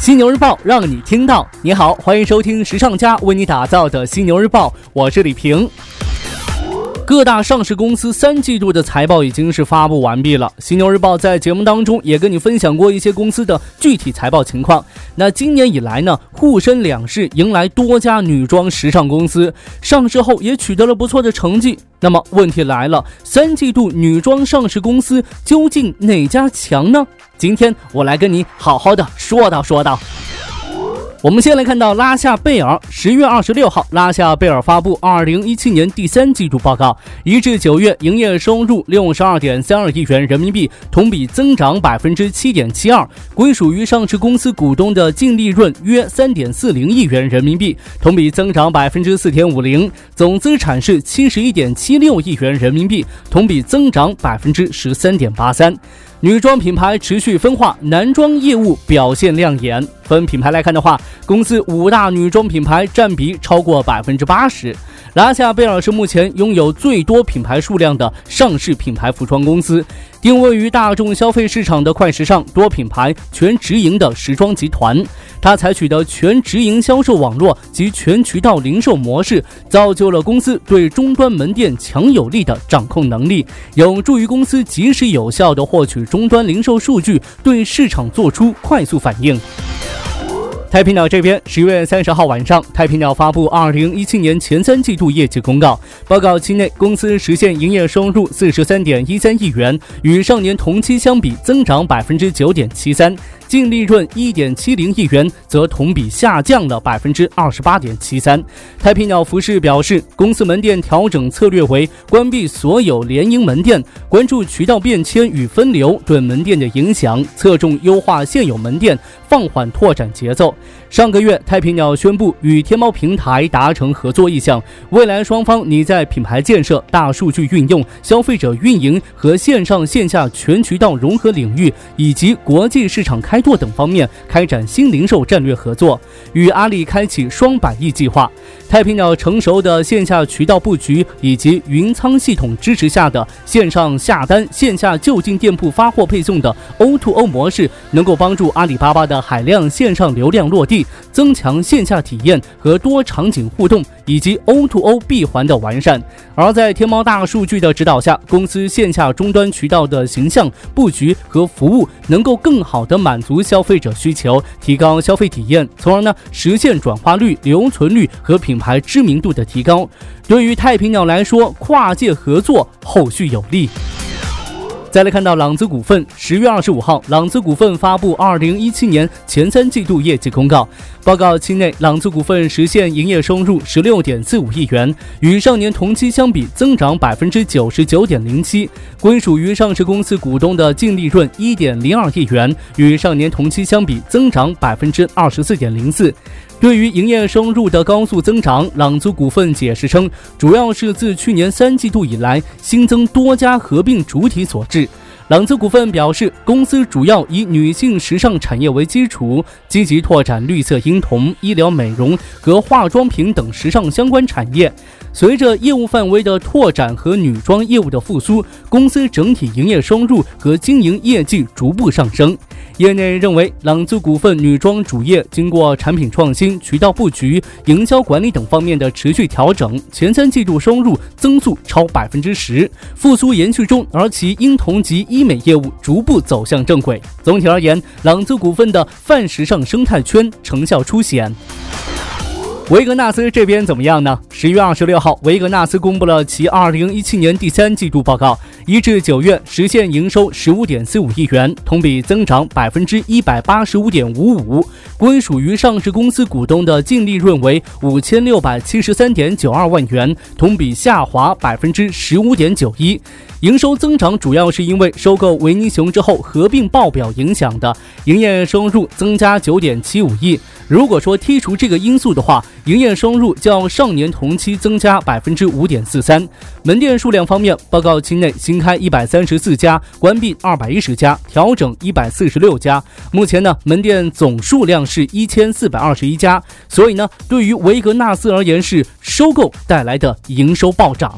犀牛日报让你听到。你好，欢迎收听时尚家为你打造的犀牛日报，我是李平。各大上市公司三季度的财报已经是发布完毕了。犀牛日报在节目当中也跟你分享过一些公司的具体财报情况。那今年以来呢，沪深两市迎来多家女装时尚公司上市后，也取得了不错的成绩。那么问题来了，三季度女装上市公司究竟哪家强呢？今天我来跟你好好的说道说道。我们先来看到拉夏贝尔，十月二十六号，拉夏贝尔发布二零一七年第三季度报告，一至九月营业收入六十二点三二亿元人民币，同比增长百分之七点七二，归属于上市公司股东的净利润约三点四零亿元人民币，同比增长百分之四点五零，总资产是七十一点七六亿元人民币，同比增长百分之十三点八三。女装品牌持续分化，男装业务表现亮眼。分品牌来看的话，公司五大女装品牌占比超过百分之八十。拉夏贝尔是目前拥有最多品牌数量的上市品牌服装公司，定位于大众消费市场的快时尚多品牌全直营的时装集团。它采取的全直营销售网络及全渠道零售模式，造就了公司对终端门店强有力的掌控能力，有助于公司及时有效地获取终端零售数据，对市场做出快速反应。太平鸟这边，十月三十号晚上，太平鸟发布二零一七年前三季度业绩公告。报告期内，公司实现营业收入四十三点一三亿元，与上年同期相比增长百分之九点七三。净利润一点七零亿元，则同比下降了百分之二十八点七三。太平鸟服饰表示，公司门店调整策略为关闭所有联营门店，关注渠道变迁与分流对门店的影响，侧重优化现有门店，放缓拓展节奏。上个月，太平鸟宣布与天猫平台达成合作意向，未来双方拟在品牌建设、大数据运用、消费者运营和线上线下全渠道融合领域，以及国际市场开。拓等方面开展新零售战略合作，与阿里开启双百亿计划。太平鸟成熟的线下渠道布局以及云仓系统支持下的线上下单、线下就近店铺发货配送的 O2O 模式，能够帮助阿里巴巴的海量线上流量落地，增强线下体验和多场景互动。以及 O2O 闭环的完善，而在天猫大数据的指导下，公司线下终端渠道的形象布局和服务能够更好的满足消费者需求，提高消费体验，从而呢实现转化率、留存率和品牌知名度的提高。对于太平鸟来说，跨界合作后续有利。再来看到朗姿股份，十月二十五号，朗姿股份发布二零一七年前三季度业绩公告。报告期内，朗姿股份实现营业收入十六点四五亿元，与上年同期相比增长百分之九十九点零七。归属于上市公司股东的净利润一点零二亿元，与上年同期相比增长百分之二十四点零四。对于营业收入的高速增长，朗姿股份解释称，主要是自去年三季度以来新增多家合并主体所致。朗姿股份表示，公司主要以女性时尚产业为基础，积极拓展绿色婴童、医疗美容和化妆品等时尚相关产业。随着业务范围的拓展和女装业务的复苏，公司整体营业收入和经营业绩逐步上升。业内认为，朗姿股份女装主业经过产品创新、渠道布局、营销管理等方面的持续调整，前三季度收入增速超百分之十，复苏延续中，而其婴童及医美业务逐步走向正轨。总体而言，朗姿股份的泛时尚生态圈成效初显。维格纳斯这边怎么样呢？十月二十六号，维格纳斯公布了其二零一七年第三季度报告，一至九月实现营收十五点四五亿元，同比增长百分之一百八十五点五五。归属于上市公司股东的净利润为五千六百七十三点九二万元，同比下滑百分之十五点九一。营收增长主要是因为收购维尼熊之后合并报表影响的，营业收入增加九点七五亿。如果说剔除这个因素的话，营业收入较上年同期增加百分之五点四三。门店数量方面，报告期内新开一百三十四家，关闭二百一十家，调整一百四十六家。目前呢，门店总数量是一千四百二十一家。所以呢，对于维格纳斯而言，是收购带来的营收暴涨。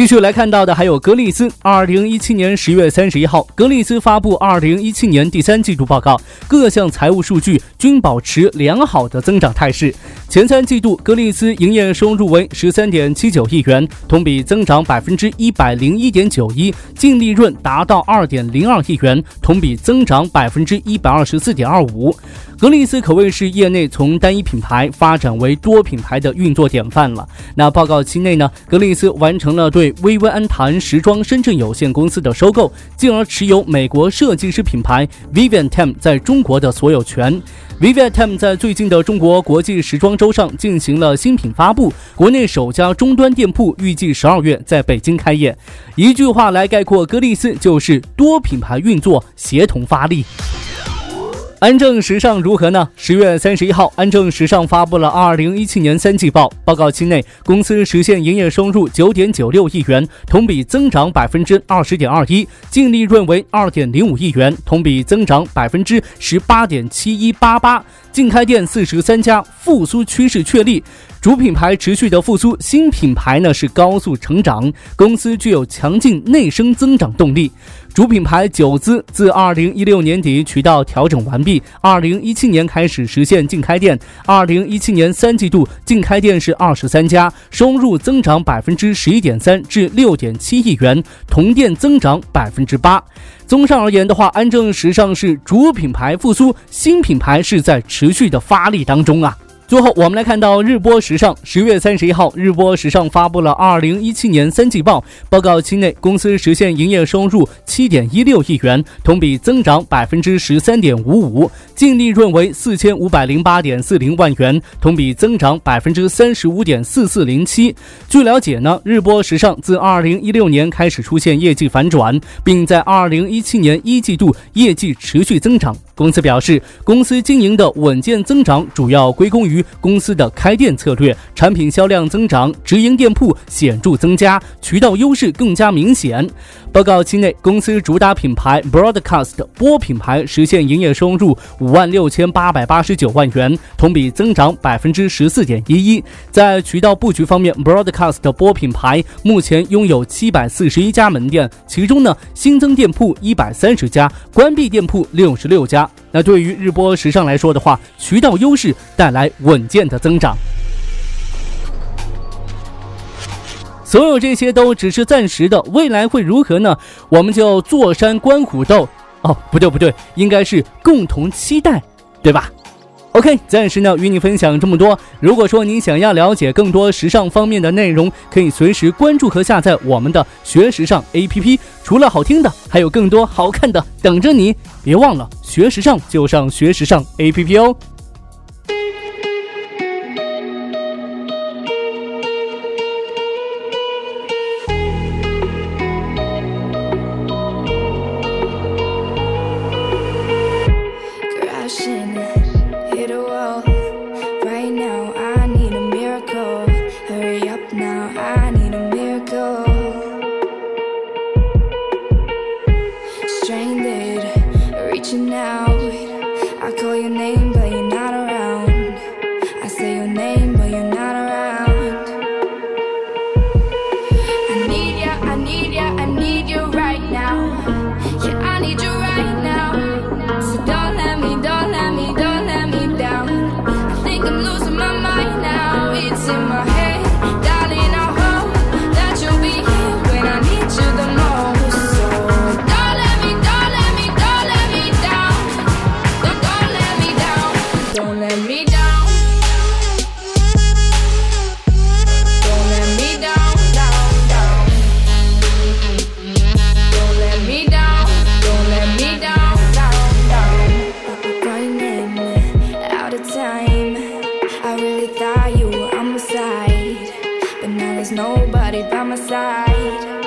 继续来看到的还有格力斯。二零一七年十月三十一号，格力斯发布二零一七年第三季度报告，各项财务数据均保持良好的增长态势。前三季度，格力斯营业收入为十三点七九亿元，同比增长百分之一百零一点九一；净利润达到二点零二亿元，同比增长百分之一百二十四点二五。格力斯可谓是业内从单一品牌发展为多品牌的运作典范了。那报告期内呢，格力斯完成了对薇薇安谈时装深圳有限公司的收购，进而持有美国设计师品牌 Vivienne t e m 在中国的所有权。Vivian Tem 在最近的中国国际时装周上进行了新品发布，国内首家终端店铺预计十二月在北京开业。一句话来概括格力斯，就是多品牌运作协同发力。安正时尚如何呢？十月三十一号，安正时尚发布了二零一七年三季报。报告期内，公司实现营业收入九点九六亿元，同比增长百分之二十点二一；净利润为二点零五亿元，同比增长百分之十八点七一八八。净开店四十三家，复苏趋势确立。主品牌持续的复苏，新品牌呢是高速成长，公司具有强劲内生增长动力。主品牌九资自二零一六年底渠道调整完毕，二零一七年开始实现净开店。二零一七年三季度净开店是二十三家，收入增长百分之十一点三至六点七亿元，同店增长百分之八。综上而言的话，安正时尚是主品牌复苏，新品牌是在持续的发力当中啊。最后，我们来看到日播时尚。十月三十一号，日播时尚发布了二零一七年三季报。报告期内，公司实现营业收入七点一六亿元，同比增长百分之十三点五五；净利润为四千五百零八点四零万元，同比增长百分之三十五点四四零七。据了解呢，日播时尚自二零一六年开始出现业绩反转，并在二零一七年一季度业绩持续增长。公司表示，公司经营的稳健增长主要归功于公司的开店策略，产品销量增长，直营店铺显著增加，渠道优势更加明显。报告期内，公司主打品牌 Broadcast 播品牌实现营业收入五万六千八百八十九万元，同比增长百分之十四点一一。在渠道布局方面，Broadcast 播品牌目前拥有七百四十一家门店，其中呢新增店铺一百三十家，关闭店铺六十六家。那对于日播时尚来说的话，渠道优势带来稳健的增长。所有这些都只是暂时的，未来会如何呢？我们就坐山观虎斗。哦，不对不对，应该是共同期待，对吧？OK，暂时呢与你分享这么多。如果说你想要了解更多时尚方面的内容，可以随时关注和下载我们的学时尚 APP。除了好听的，还有更多好看的等着你。别忘了学时尚就上学时尚 APP 哦。there's nobody by my side.